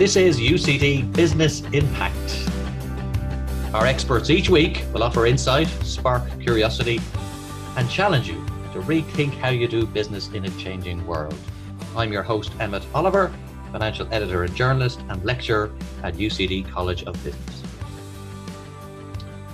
This is UCD Business Impact. Our experts each week will offer insight, spark curiosity, and challenge you to rethink how you do business in a changing world. I'm your host, Emmet Oliver, financial editor and journalist, and lecturer at UCD College of Business.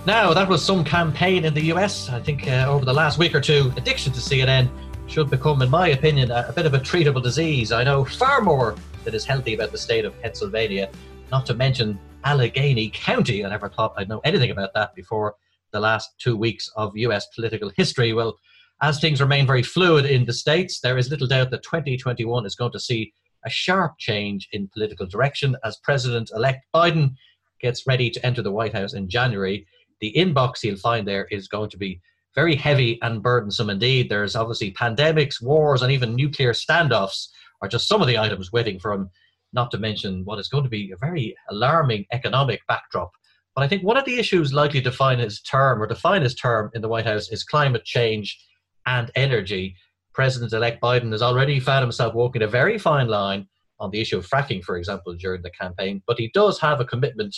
Now, that was some campaign in the US. I think uh, over the last week or two, addiction to CNN should become, in my opinion, a, a bit of a treatable disease. I know far more that is healthy about the state of Pennsylvania, not to mention Allegheny County. I never thought I'd know anything about that before the last two weeks of US political history. Well, as things remain very fluid in the States, there is little doubt that 2021 is going to see a sharp change in political direction as President elect Biden gets ready to enter the White House in January the inbox you'll find there is going to be very heavy and burdensome indeed. There's obviously pandemics, wars, and even nuclear standoffs are just some of the items waiting for him, not to mention what is going to be a very alarming economic backdrop. But I think one of the issues likely to define his term or define his term in the White House is climate change and energy. President elect Biden has already found himself walking a very fine line on the issue of fracking, for example, during the campaign, but he does have a commitment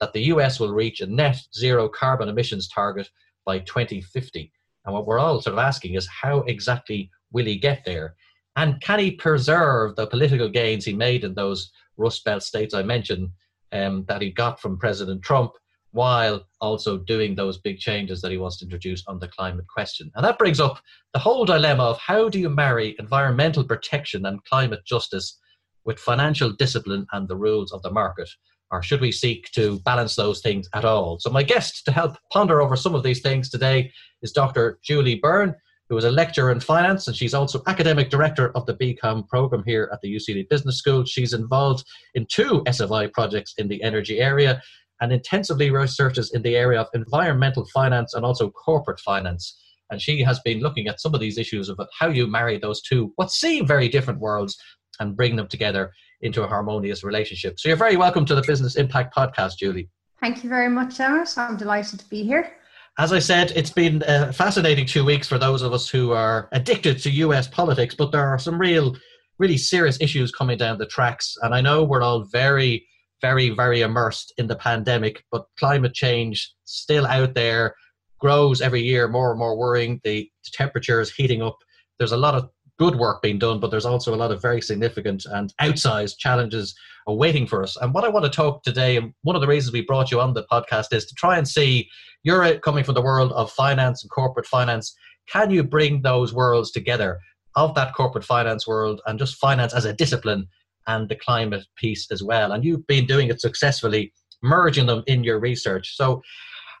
that the US will reach a net zero carbon emissions target by 2050. And what we're all sort of asking is how exactly will he get there? And can he preserve the political gains he made in those Rust Belt states I mentioned um, that he got from President Trump while also doing those big changes that he wants to introduce on the climate question? And that brings up the whole dilemma of how do you marry environmental protection and climate justice with financial discipline and the rules of the market? or should we seek to balance those things at all? So, my guest to help ponder over some of these things today is Dr. Julie Byrne, who is a lecturer in finance, and she's also academic director of the BCom program here at the UCD Business School. She's involved in two SFI projects in the energy area and intensively researches in the area of environmental finance and also corporate finance. And she has been looking at some of these issues of how you marry those two, what seem very different worlds, and bring them together into a harmonious relationship. So you're very welcome to the Business Impact Podcast, Julie. Thank you very much, Emmet. I'm delighted to be here. As I said, it's been a fascinating two weeks for those of us who are addicted to US politics, but there are some real, really serious issues coming down the tracks. And I know we're all very, very, very immersed in the pandemic, but climate change still out there grows every year more and more worrying. The temperature is heating up. There's a lot of good work being done, but there's also a lot of very significant and outsized challenges awaiting for us. And what I want to talk today, and one of the reasons we brought you on the podcast is to try and see you're coming from the world of finance and corporate finance. Can you bring those worlds together of that corporate finance world and just finance as a discipline and the climate piece as well? And you've been doing it successfully, merging them in your research. So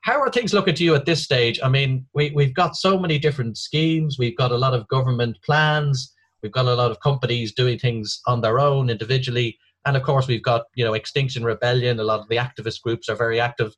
how are things looking to you at this stage? I mean, we, we've got so many different schemes, we've got a lot of government plans, we've got a lot of companies doing things on their own individually, and of course, we've got you know Extinction Rebellion. A lot of the activist groups are very active.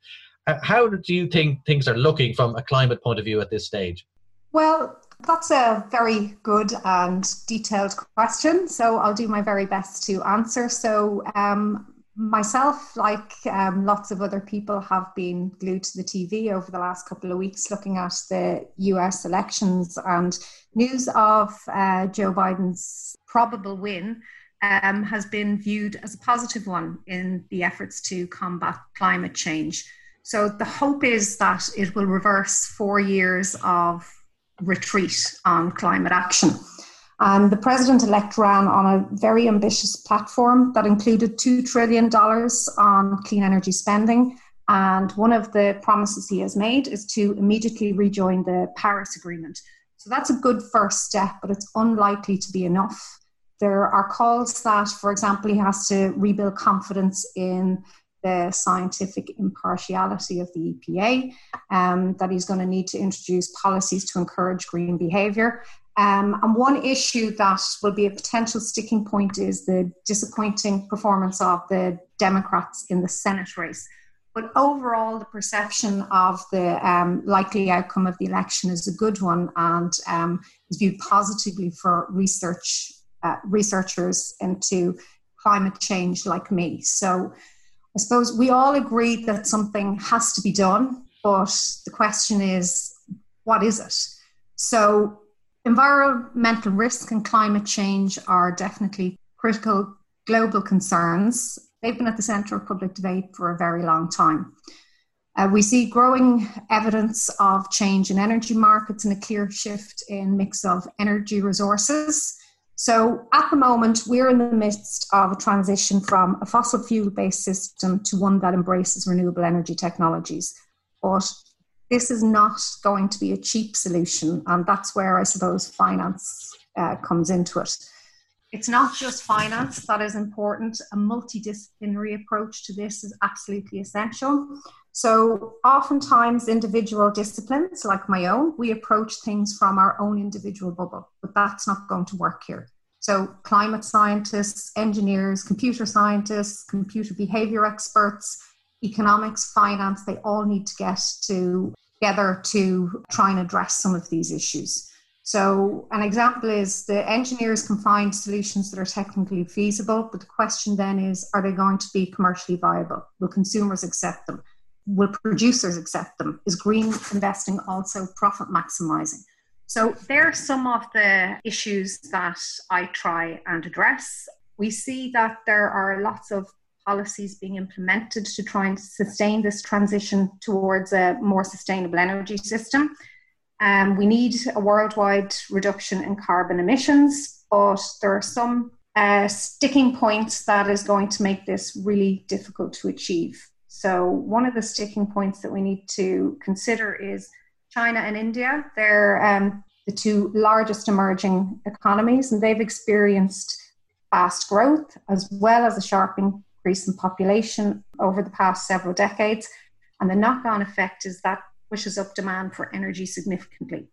Uh, how do you think things are looking from a climate point of view at this stage? Well, that's a very good and detailed question. So I'll do my very best to answer. So um, myself, like um, lots of other people, have been glued to the TV over the last couple of weeks looking at the US elections and news of uh, Joe Biden's probable win. Um, has been viewed as a positive one in the efforts to combat climate change. So the hope is that it will reverse four years of retreat on climate action. And the president elect ran on a very ambitious platform that included $2 trillion on clean energy spending. And one of the promises he has made is to immediately rejoin the Paris Agreement. So that's a good first step, but it's unlikely to be enough. There are calls that, for example, he has to rebuild confidence in the scientific impartiality of the EPA, um, that he's going to need to introduce policies to encourage green behaviour, um, and one issue that will be a potential sticking point is the disappointing performance of the Democrats in the Senate race. But overall, the perception of the um, likely outcome of the election is a good one and um, is viewed positively for research uh, researchers into climate change like me. So I suppose we all agree that something has to be done, but the question is, what is it? So Environmental risk and climate change are definitely critical global concerns. they've been at the center of public debate for a very long time. Uh, we see growing evidence of change in energy markets and a clear shift in mix of energy resources. So, at the moment, we're in the midst of a transition from a fossil fuel based system to one that embraces renewable energy technologies. But this is not going to be a cheap solution, and that's where I suppose finance uh, comes into it. It's not just finance that is important, a multidisciplinary approach to this is absolutely essential. So, oftentimes, individual disciplines like my own, we approach things from our own individual bubble, but that's not going to work here. So, climate scientists, engineers, computer scientists, consumer behavior experts, economics, finance, they all need to get together to try and address some of these issues. So, an example is the engineers can find solutions that are technically feasible, but the question then is are they going to be commercially viable? Will consumers accept them? Will producers accept them? Is green investing also profit maximizing? So, there are some of the issues that I try and address. We see that there are lots of policies being implemented to try and sustain this transition towards a more sustainable energy system. Um, we need a worldwide reduction in carbon emissions, but there are some uh, sticking points that is going to make this really difficult to achieve. So, one of the sticking points that we need to consider is China and India. They're um, the two largest emerging economies, and they've experienced fast growth as well as a sharp increase in population over the past several decades. And the knock on effect is that pushes up demand for energy significantly.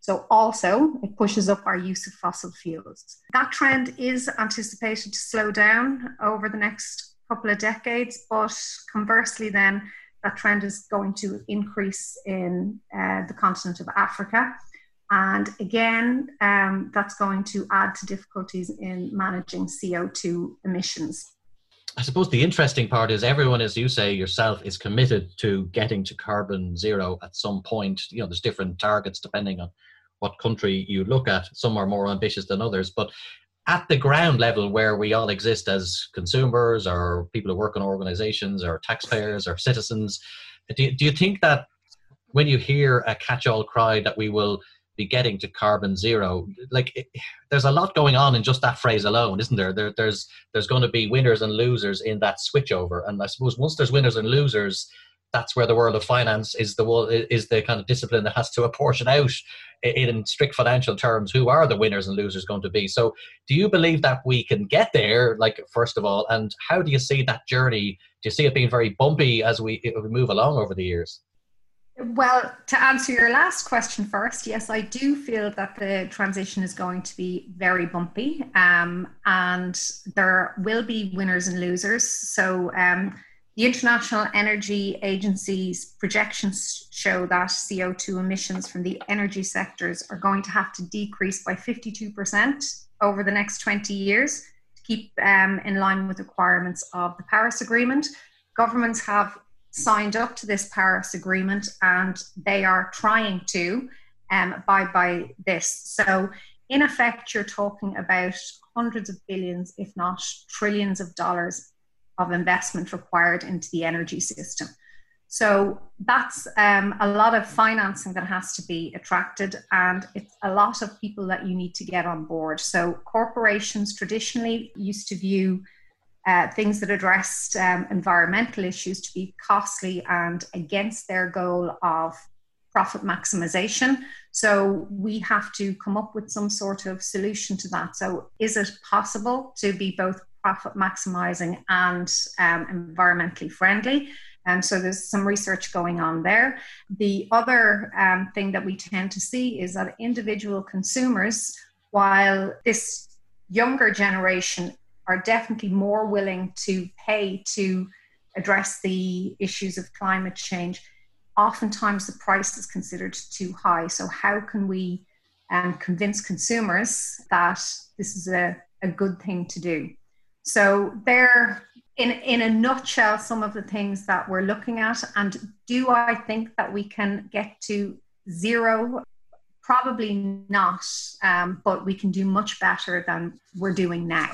So, also, it pushes up our use of fossil fuels. That trend is anticipated to slow down over the next couple of decades, but conversely, then that trend is going to increase in uh, the continent of Africa. And again, um, that's going to add to difficulties in managing CO2 emissions. I suppose the interesting part is everyone, as you say yourself, is committed to getting to carbon zero at some point. You know, there's different targets depending on what country you look at. Some are more ambitious than others, but at the ground level where we all exist as consumers or people who work in organizations or taxpayers or citizens, do, do you think that when you hear a catch-all cry that we will be getting to carbon zero. Like it, there's a lot going on in just that phrase alone, isn't there? there there's there's going to be winners and losers in that switchover, and I suppose once there's winners and losers, that's where the world of finance is the world is the kind of discipline that has to apportion out in strict financial terms who are the winners and losers going to be. So, do you believe that we can get there? Like first of all, and how do you see that journey? Do you see it being very bumpy as we, we move along over the years? Well, to answer your last question first, yes, I do feel that the transition is going to be very bumpy, um, and there will be winners and losers. So, um, the International Energy Agency's projections show that CO2 emissions from the energy sectors are going to have to decrease by 52% over the next 20 years to keep um, in line with requirements of the Paris Agreement. Governments have signed up to this Paris Agreement and they are trying to um, abide by this. So, in effect, you're talking about hundreds of billions, if not trillions of dollars of investment required into the energy system. So that's um, a lot of financing that has to be attracted, and it's a lot of people that you need to get on board. So corporations traditionally used to view uh, things that addressed um, environmental issues to be costly and against their goal of profit maximization. So we have to come up with some sort of solution to that. So, is it possible to be both profit maximizing and um, environmentally friendly? And um, so there's some research going on there. The other um, thing that we tend to see is that individual consumers, while this younger generation are definitely more willing to pay to address the issues of climate change. Oftentimes, the price is considered too high. So, how can we um, convince consumers that this is a, a good thing to do? So, there, in, in a nutshell, some of the things that we're looking at. And do I think that we can get to zero? Probably not, um, but we can do much better than we're doing now.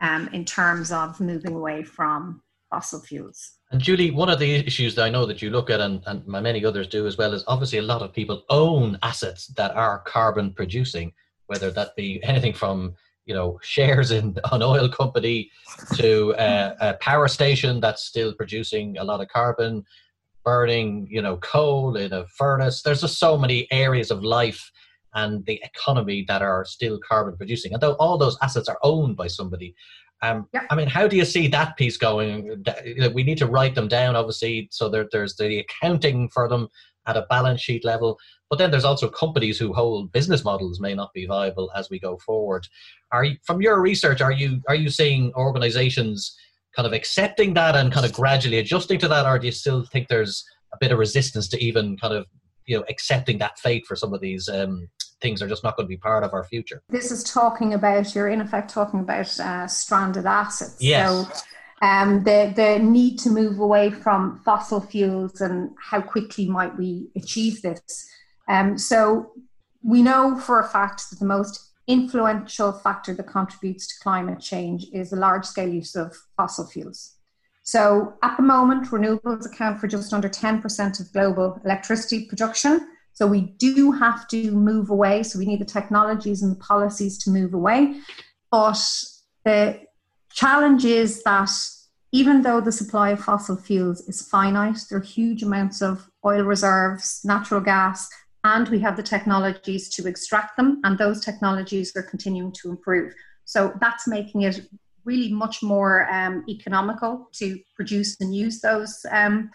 Um, in terms of moving away from fossil fuels. And Julie, one of the issues that I know that you look at, and, and many others do as well, is obviously a lot of people own assets that are carbon producing, whether that be anything from you know shares in an oil company to uh, a power station that's still producing a lot of carbon, burning you know coal in a furnace. There's just so many areas of life and the economy that are still carbon producing, and though all those assets are owned by somebody. Um, yeah. I mean, how do you see that piece going? We need to write them down, obviously, so there, there's the accounting for them at a balance sheet level. But then there's also companies who hold business models may not be viable as we go forward. Are you, from your research, are you are you seeing organisations kind of accepting that and kind of gradually adjusting to that, or do you still think there's a bit of resistance to even kind of you know accepting that fate for some of these um, things are just not going to be part of our future. This is talking about you're in effect talking about uh, stranded assets. Yes. So um, the the need to move away from fossil fuels and how quickly might we achieve this. Um, so we know for a fact that the most influential factor that contributes to climate change is the large scale use of fossil fuels. So at the moment, renewables account for just under 10% of global electricity production. So we do have to move away. So we need the technologies and the policies to move away. But the challenge is that even though the supply of fossil fuels is finite, there are huge amounts of oil reserves, natural gas, and we have the technologies to extract them, and those technologies are continuing to improve. So that's making it really much more um, economical to produce and use those um,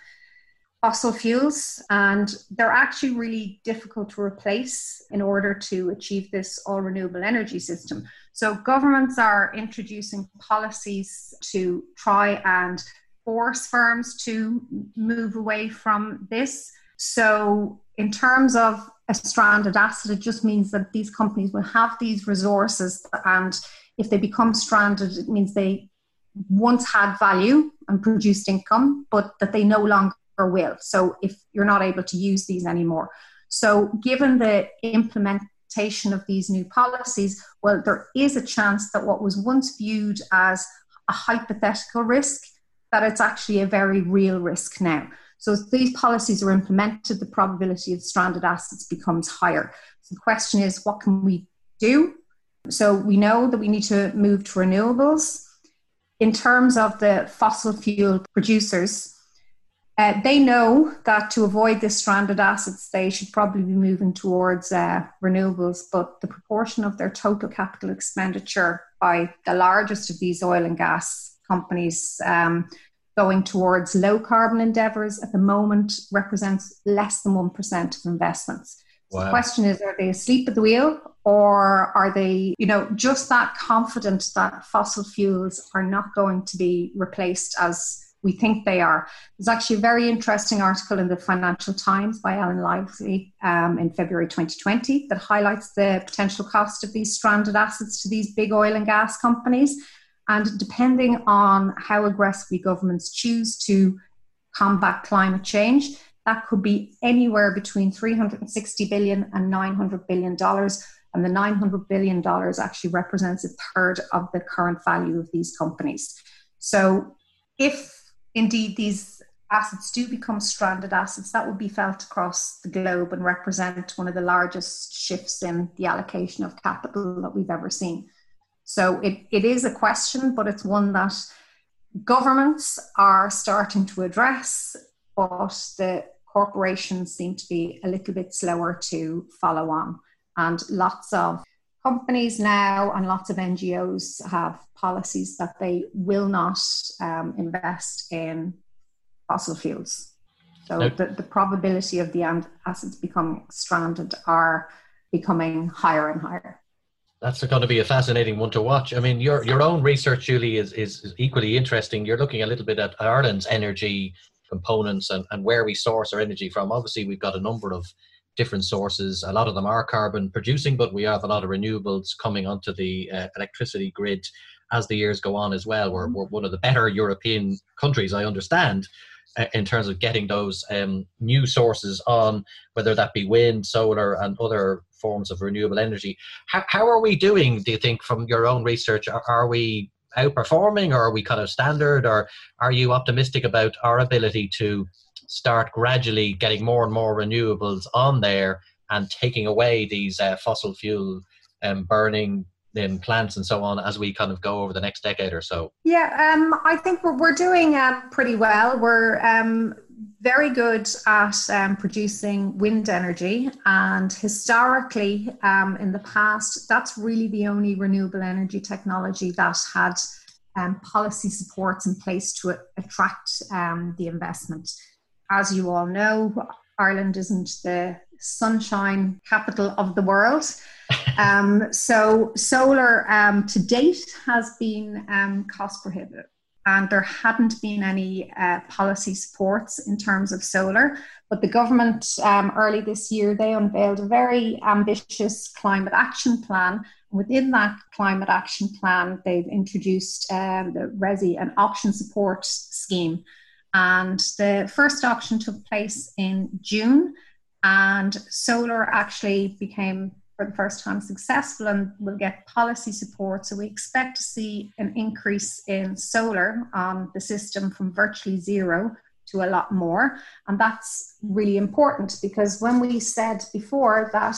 fossil fuels, and they're actually really difficult to replace in order to achieve this all renewable energy system. So, governments are introducing policies to try and force firms to move away from this. So, in terms of a stranded asset, it just means that these companies will have these resources, and if they become stranded, it means they once had value and produced income, but that they no longer will. So if you're not able to use these anymore. So given the implementation of these new policies, well, there is a chance that what was once viewed as a hypothetical risk, that it's actually a very real risk now. So as these policies are implemented, the probability of stranded assets becomes higher. So the question is, what can we do? So we know that we need to move to renewables. In terms of the fossil fuel producers, uh, they know that to avoid this stranded assets, they should probably be moving towards uh, renewables, but the proportion of their total capital expenditure by the largest of these oil and gas companies um, going towards low carbon endeavours at the moment represents less than 1% of investments. Wow. So the question is are they asleep at the wheel or are they, you know, just that confident that fossil fuels are not going to be replaced as we think they are. There's actually a very interesting article in the Financial Times by Alan Livsey um, in February 2020 that highlights the potential cost of these stranded assets to these big oil and gas companies. And depending on how aggressively governments choose to combat climate change, that could be anywhere between 360 billion and 900 billion dollars. And the 900 billion dollars actually represents a third of the current value of these companies. So if indeed these assets do become stranded assets, that would be felt across the globe and represent one of the largest shifts in the allocation of capital that we've ever seen. So it, it is a question, but it's one that governments are starting to address, but the corporations seem to be a little bit slower to follow on. And lots of companies now and lots of NGOs have policies that they will not um, invest in fossil fuels. So nope. the, the probability of the assets becoming stranded are becoming higher and higher. That's going to be a fascinating one to watch. I mean, your your own research, Julie, is, is equally interesting. You're looking a little bit at Ireland's energy components and, and where we source our energy from. Obviously, we've got a number of different sources. A lot of them are carbon producing, but we have a lot of renewables coming onto the uh, electricity grid as the years go on as well. We're, we're one of the better European countries, I understand, uh, in terms of getting those um, new sources on, whether that be wind, solar, and other forms of renewable energy. How, how are we doing, do you think, from your own research? Are, are we outperforming, or are we kind of standard, or are you optimistic about our ability to start gradually getting more and more renewables on there and taking away these uh, fossil fuel um, burning in plants and so on as we kind of go over the next decade or so? Yeah, um, I think we're, we're doing um, pretty well. We're um, very good at um, producing wind energy, and historically, um, in the past, that's really the only renewable energy technology that had policy supports in place to attract the investment. As you all know, Ireland isn't the sunshine capital of the world. Um, so solar um, to date has been um, cost prohibitive and there hadn't been any uh, policy supports in terms of solar. But the government um, early this year they unveiled a very ambitious climate action plan. Within that climate action plan, they've introduced um, the RESS and auction support scheme, and the first auction took place in June. And solar actually became for the first time successful and will get policy support. So we expect to see an increase in solar on the system from virtually zero to a lot more. And that's really important because when we said before that,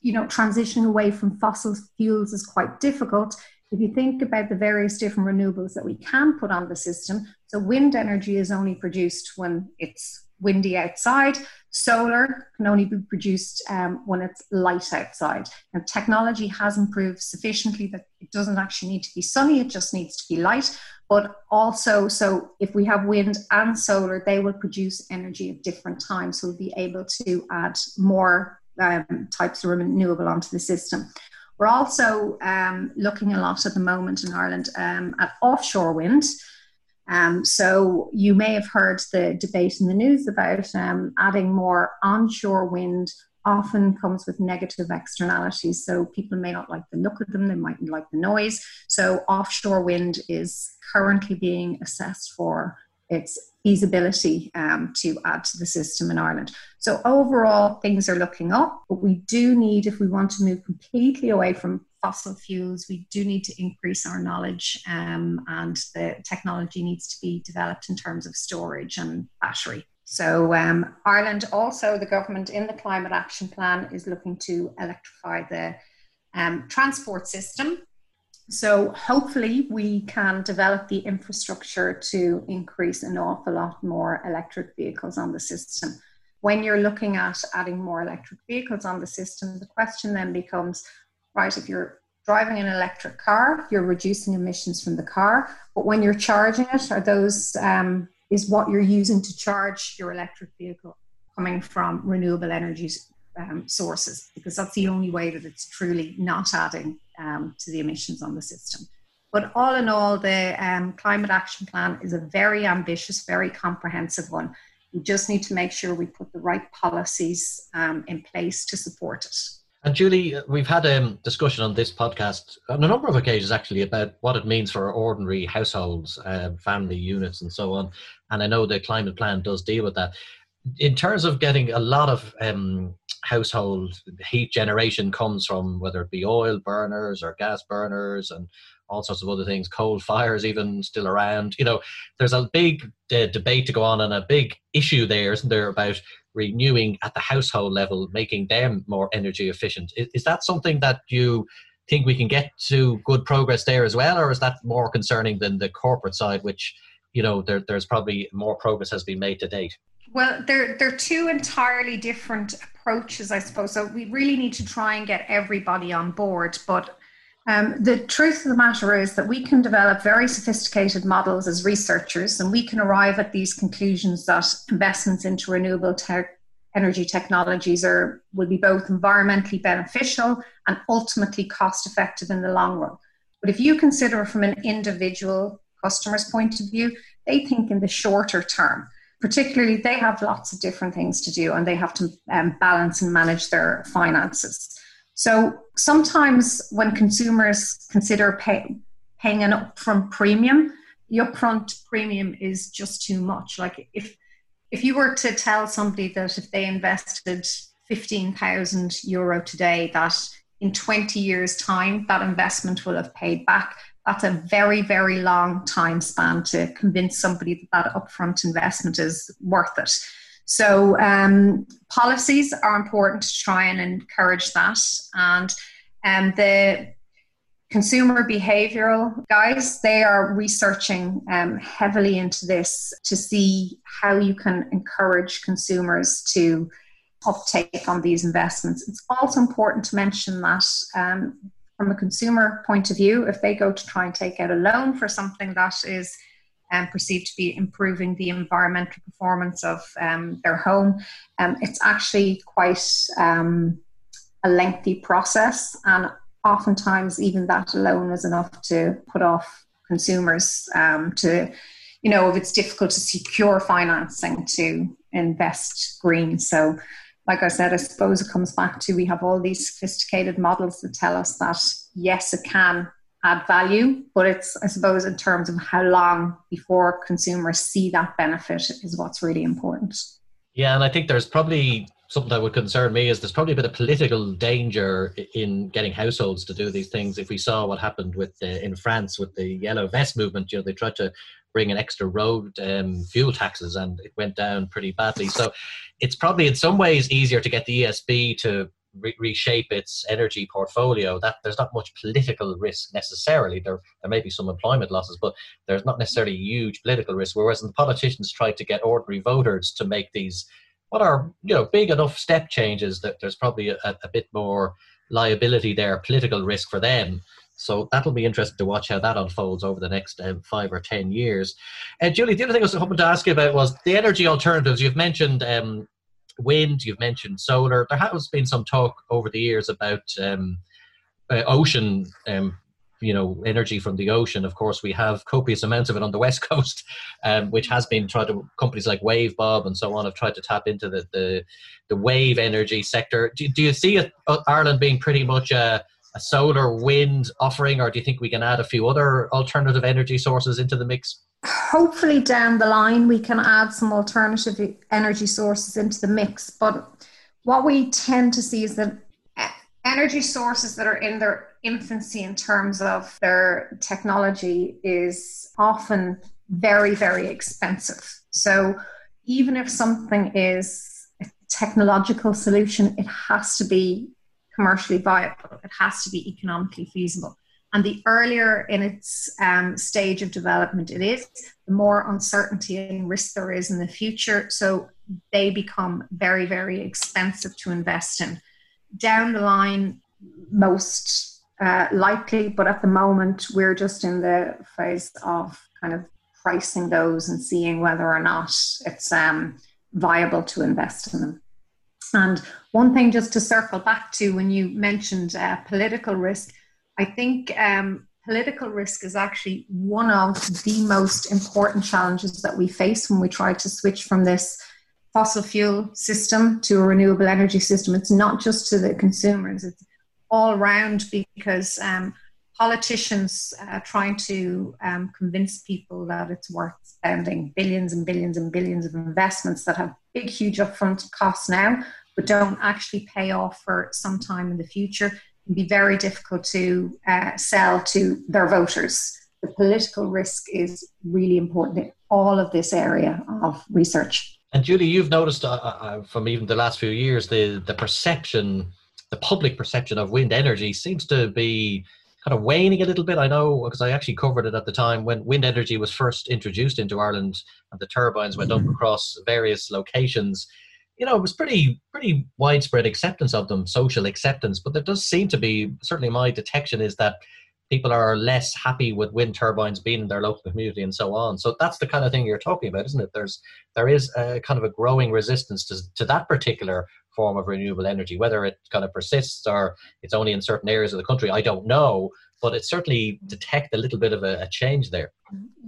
you know, transitioning away from fossil fuels is quite difficult, if you think about the various different renewables that we can put on the system, so wind energy is only produced when it's windy outside. Solar can only be produced um, when it's light outside. And technology has improved sufficiently that it doesn't actually need to be sunny, it just needs to be light. But also, so if we have wind and solar, they will produce energy at different times. So we'll be able to add more um, types of renewable onto the system. We're also um, looking a lot at the moment in Ireland um, at offshore wind. Um, so you may have heard the debate in the news about um, adding more onshore wind often comes with negative externalities. So people may not like the look of them, they mightn't like the noise. So offshore wind is currently being assessed for its feasibility um, to add to the system in Ireland. So overall, things are looking up, but we do need, if we want to move completely away from fossil fuels, we do need to increase our knowledge, um, and the technology needs to be developed in terms of storage and battery. So, um, Ireland also, the government in the Climate Action Plan is looking to electrify the um, transport system. So, hopefully, we can develop the infrastructure to increase an awful lot more electric vehicles on the system. When you're looking at adding more electric vehicles on the system, the question then becomes right, if you're driving an electric car, you're reducing emissions from the car. But when you're charging it, are those um, is what you're using to charge your electric vehicle coming from renewable energy um, sources? Because that's the only way that it's truly not adding um, to the emissions on the system. But all in all, the um, climate action plan is a very ambitious, very comprehensive one. We just need to make sure we put the right policies um, in place to support it. And Julie, we've had a um, discussion on this podcast on a number of occasions actually about what it means for ordinary households, uh, family units, and so on. And I know the climate plan does deal with that. In terms of getting a lot of um, household heat generation comes from whether it be oil burners or gas burners and all sorts of other things, coal fires even still around. You know, there's a big uh, debate to go on and a big issue there, isn't there, about renewing at the household level, making them more energy efficient. Is, is that something that you think we can get to good progress there as well, or is that more concerning than the corporate side, which you know there, there's probably more progress has been made to date? Well, they're they're two entirely different approaches, I suppose. So we really need to try and get everybody on board, but um, the truth of the matter is that we can develop very sophisticated models as researchers, and we can arrive at these conclusions that investments into renewable te- energy technologies are will be both environmentally beneficial and ultimately cost effective in the long run. But if you consider from an individual customer's point of view, they think in the shorter term. Particularly, they have lots of different things to do, and they have to um, balance and manage their finances. So sometimes when consumers consider pay, paying an upfront premium, the upfront premium is just too much. Like if if you were to tell somebody that if they invested fifteen thousand euro today, that in twenty years' time that investment will have paid back, that's a very, very long time span to convince somebody that that upfront investment is worth it. So, um, policies are important to try and encourage that. And um, the consumer behavioral guys, they are researching um, heavily into this to see how you can encourage consumers to uptake on these investments. It's also important to mention that um, from a consumer point of view, if they go to try and take out a loan for something that is um, perceived to be improving the environmental performance of um, their home, um, it's actually quite um, a lengthy process. And oftentimes, even that alone is enough to put off consumers um, to, you know, if it's difficult to secure financing to invest green. So, like I said, I suppose it comes back to we have all these sophisticated models that tell us that yes, it can add value, but it's, I suppose, in terms of how long before consumers see that benefit is what's really important. Yeah, and I think there's probably something that would concern me is there's probably a bit of political danger in getting households to do these things. If we saw what happened with the, in France with the yellow vest movement, you know, they tried to bring in extra road um, fuel taxes and it went down pretty badly. So it's probably in some ways easier to get the ESB to re- reshape its energy portfolio. That there's not much political risk necessarily. There there may be some employment losses, but there's not necessarily huge political risk. Whereas the politicians try to get ordinary voters to make these what are you know big enough step changes that there's probably a, a bit more liability there, political risk for them. So that'll be interesting to watch how that unfolds over the next um, five or ten years. Uh, Julie, the other thing I was hoping to ask you about was the energy alternatives. You've mentioned um, wind, you've mentioned solar. There has been some talk over the years about um, uh, ocean. Um, you know, energy from the ocean. Of course, we have copious amounts of it on the west coast, um, which has been tried to. Companies like Wavebob and so on have tried to tap into the the, the wave energy sector. Do, do you see uh, Ireland being pretty much a a solar wind offering, or do you think we can add a few other alternative energy sources into the mix? Hopefully, down the line, we can add some alternative energy sources into the mix. But what we tend to see is that energy sources that are in their infancy in terms of their technology is often very, very expensive. So, even if something is a technological solution, it has to be commercially viable. It has to be economically feasible. And the earlier in its um, stage of development it is, the more uncertainty and risk there is in the future. So they become very, very expensive to invest in. Down the line, most uh, likely, but at the moment, we're just in the phase of kind of pricing those and seeing whether or not it's um, viable to invest in them. And one thing just to circle back to when you mentioned uh, political risk, I think um, political risk is actually one of the most important challenges that we face when we try to switch from this fossil fuel system to a renewable energy system. It's not just to the consumers, it's all around because um, politicians uh, trying to um, convince people that it's worth spending billions and billions and billions of investments that have big, huge upfront costs now, but don't actually pay off for some time in the future be very difficult to uh, sell to their voters. The political risk is really important in all of this area of research. And Julie, you've noticed uh, uh, uh, from even the last few years the the perception, the public perception of wind energy seems to be kind of waning a little bit. I know because I actually covered it at the time when wind energy was first introduced into Ireland and the turbines went up mm-hmm. across various locations you know, it was pretty pretty widespread acceptance of them, social acceptance. But there does seem to be certainly my detection is that people are less happy with wind turbines being in their local community and so on. So that's the kind of thing you're talking about, isn't it? There's there is a kind of a growing resistance to to that particular form of renewable energy, whether it kind of persists or it's only in certain areas of the country. I don't know but it certainly detect a little bit of a, a change there.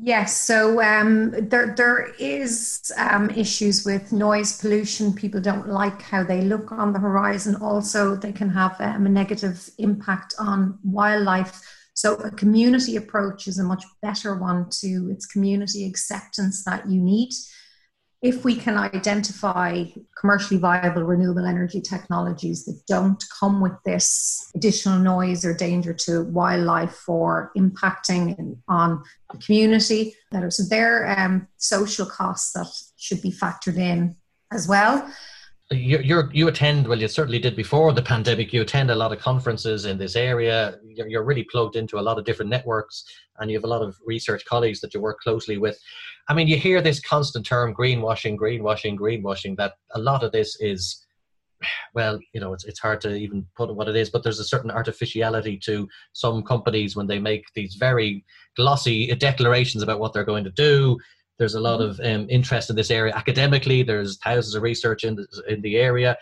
Yes, so um, there there is um, issues with noise pollution. People don't like how they look on the horizon. Also, they can have um, a negative impact on wildlife. So a community approach is a much better one to its community acceptance that you need if we can identify commercially viable renewable energy technologies that don't come with this additional noise or danger to wildlife or impacting on the community, that so there are um, social costs that should be factored in as well you you you attend well you certainly did before the pandemic. You attend a lot of conferences in this area. You're, you're really plugged into a lot of different networks and you have a lot of research colleagues that you work closely with. I mean you hear this constant term greenwashing greenwashing greenwashing that a lot of this is well you know it's, it's hard to even put what it is but there's a certain artificiality to some companies when they make these very glossy declarations about what they're going to do there's a lot of um, interest in this area academically. There's thousands of research in the, in the area.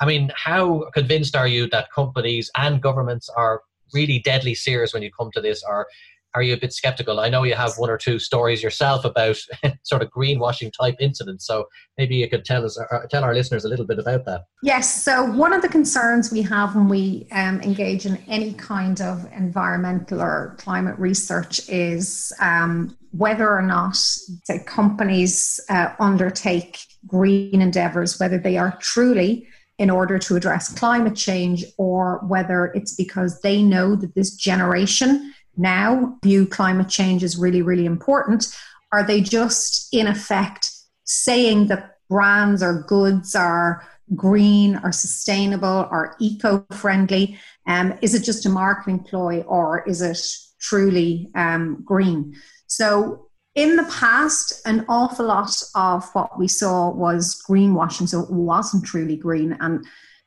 I mean, how convinced are you that companies and governments are really deadly serious when you come to this, or are you a bit skeptical? I know you have one or two stories yourself about sort of greenwashing type incidents, so maybe you could tell us, tell our listeners a little bit about that. Yes. So one of the concerns we have when we um, engage in any kind of environmental or climate research is um, whether or not say companies uh, undertake green endeavors, whether they are truly in order to address climate change or whether it's because they know that this generation now view climate change as really, really important? Are they just, in effect, saying that brands or goods are green or sustainable or eco friendly? Um, is it just a marketing ploy or is it truly um, green? So, in the past, an awful lot of what we saw was greenwashing, so it wasn't truly green. And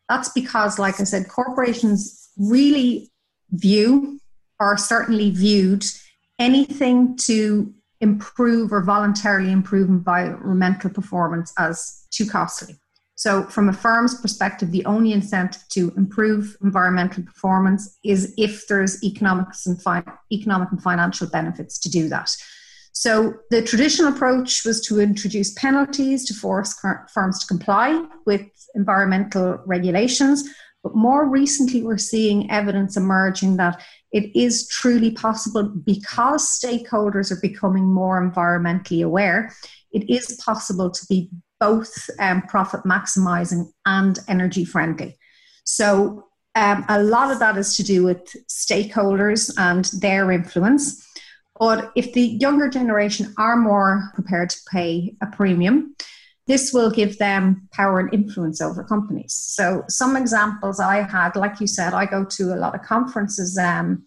that's because, like I said, corporations really view or certainly viewed anything to improve or voluntarily improve environmental performance as too costly. So, from a firm's perspective, the only incentive to improve environmental performance is if there's economics and fi- economic and financial benefits to do that. So, the traditional approach was to introduce penalties to force firms to comply with environmental regulations. But more recently, we're seeing evidence emerging that it is truly possible because stakeholders are becoming more environmentally aware. It is possible to be both um, profit maximizing and energy friendly. So, um, a lot of that is to do with stakeholders and their influence. But if the younger generation are more prepared to pay a premium, this will give them power and influence over companies. So, some examples I had, like you said, I go to a lot of conferences um,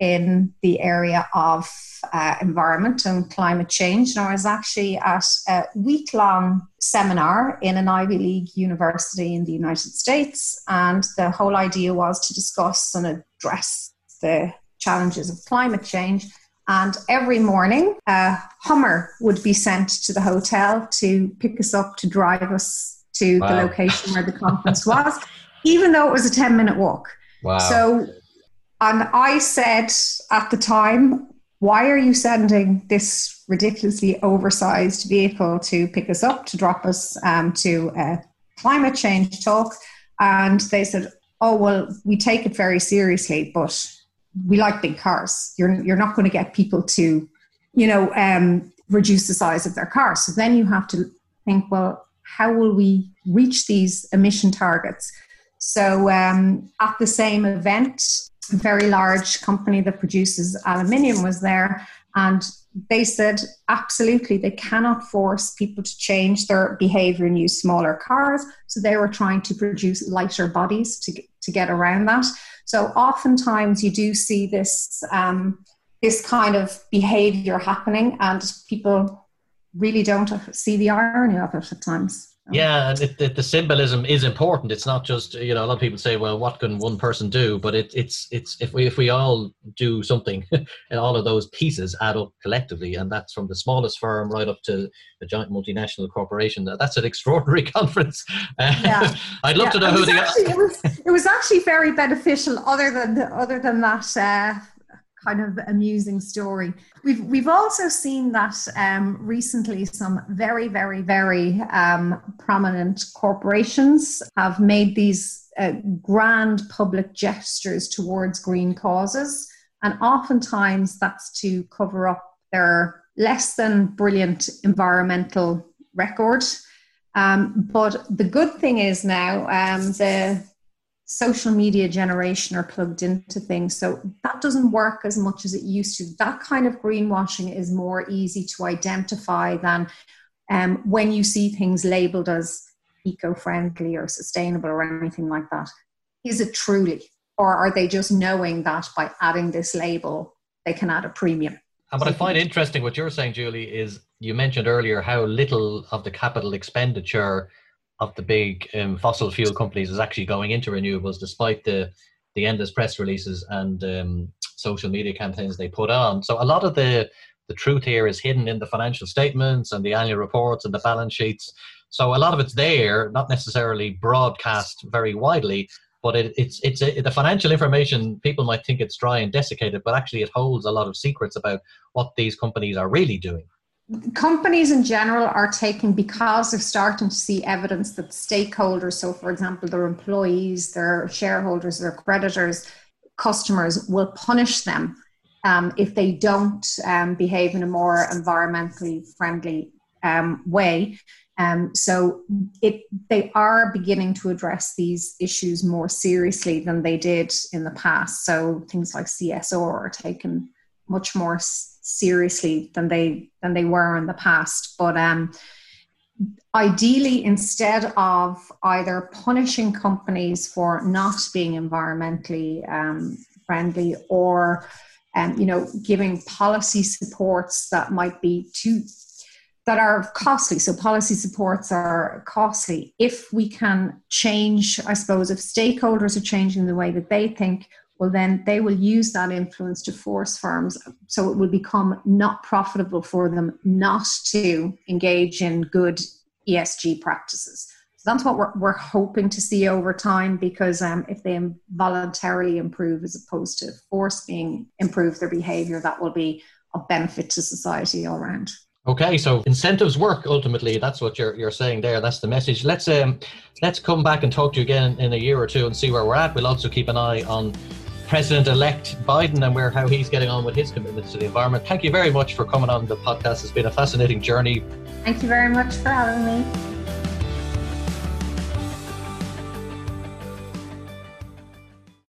in the area of uh, environment and climate change. And I was actually at a week long seminar in an Ivy League university in the United States. And the whole idea was to discuss and address the challenges of climate change and every morning, a Hummer would be sent to the hotel to pick us up to drive us to wow. the location where the conference was, even though it was a 10 minute walk. Wow. So, and I said at the time, why are you sending this ridiculously oversized vehicle to pick us up, to drop us um, to a climate change talk? And they said, oh, well, we take it very seriously, but we like big cars. You're you're not going to get people to, you know, um, reduce the size of their car. So then you have to think, well, how will we reach these emission targets? So um, at the same event, very large company that produces aluminium was there, and they said absolutely they cannot force people to change their behavior and use smaller cars. So they were trying to produce lighter bodies to to get around that. So oftentimes you do see this um, this kind of behavior happening, and people really don't see the irony of it at times. Yeah, and it, it, the symbolism is important. It's not just you know a lot of people say, well, what can one person do? But it, it's it's if we if we all do something, and all of those pieces add up collectively, and that's from the smallest firm right up to the giant multinational corporation. That's an extraordinary conference. Yeah. I'd love yeah. to know who the actually, it was. It was actually very beneficial. Other than other than that. Uh, kind of amusing story. We've we've also seen that um, recently some very very very um, prominent corporations have made these uh, grand public gestures towards green causes, and oftentimes that's to cover up their less than brilliant environmental record. Um, but the good thing is now um, the social media generation are plugged into things. So that doesn't work as much as it used to. That kind of greenwashing is more easy to identify than um, when you see things labeled as eco friendly or sustainable or anything like that. Is it truly? Or are they just knowing that by adding this label, they can add a premium? And what I find interesting, what you're saying, Julie, is you mentioned earlier how little of the capital expenditure of the big um, fossil fuel companies is actually going into renewables, despite the the endless press releases and um, social media campaigns they put on. So a lot of the the truth here is hidden in the financial statements and the annual reports and the balance sheets. So a lot of it's there, not necessarily broadcast very widely, but it, it's it's the financial information. People might think it's dry and desiccated, but actually it holds a lot of secrets about what these companies are really doing. Companies in general are taking because they're starting to see evidence that stakeholders, so for example, their employees, their shareholders, their creditors, customers, will punish them um, if they don't um, behave in a more environmentally friendly um, way. Um, so it, they are beginning to address these issues more seriously than they did in the past. So things like CSR are taken much more seriously than they than they were in the past. But um, ideally, instead of either punishing companies for not being environmentally um, friendly or um, you know, giving policy supports that might be too that are costly. So policy supports are costly. If we can change, I suppose, if stakeholders are changing the way that they think, well, then they will use that influence to force firms. So it will become not profitable for them not to engage in good ESG practices. So that's what we're, we're hoping to see over time because um, if they voluntarily improve as opposed to force being improve their behavior that will be a benefit to society all around. Okay so incentives work ultimately. That's what you're, you're saying there. That's the message. Let's um let's come back and talk to you again in a year or two and see where we're at. We'll also keep an eye on President-elect Biden and where how he's getting on with his commitments to the environment. Thank you very much for coming on the podcast. It's been a fascinating journey. Thank you very much for having me.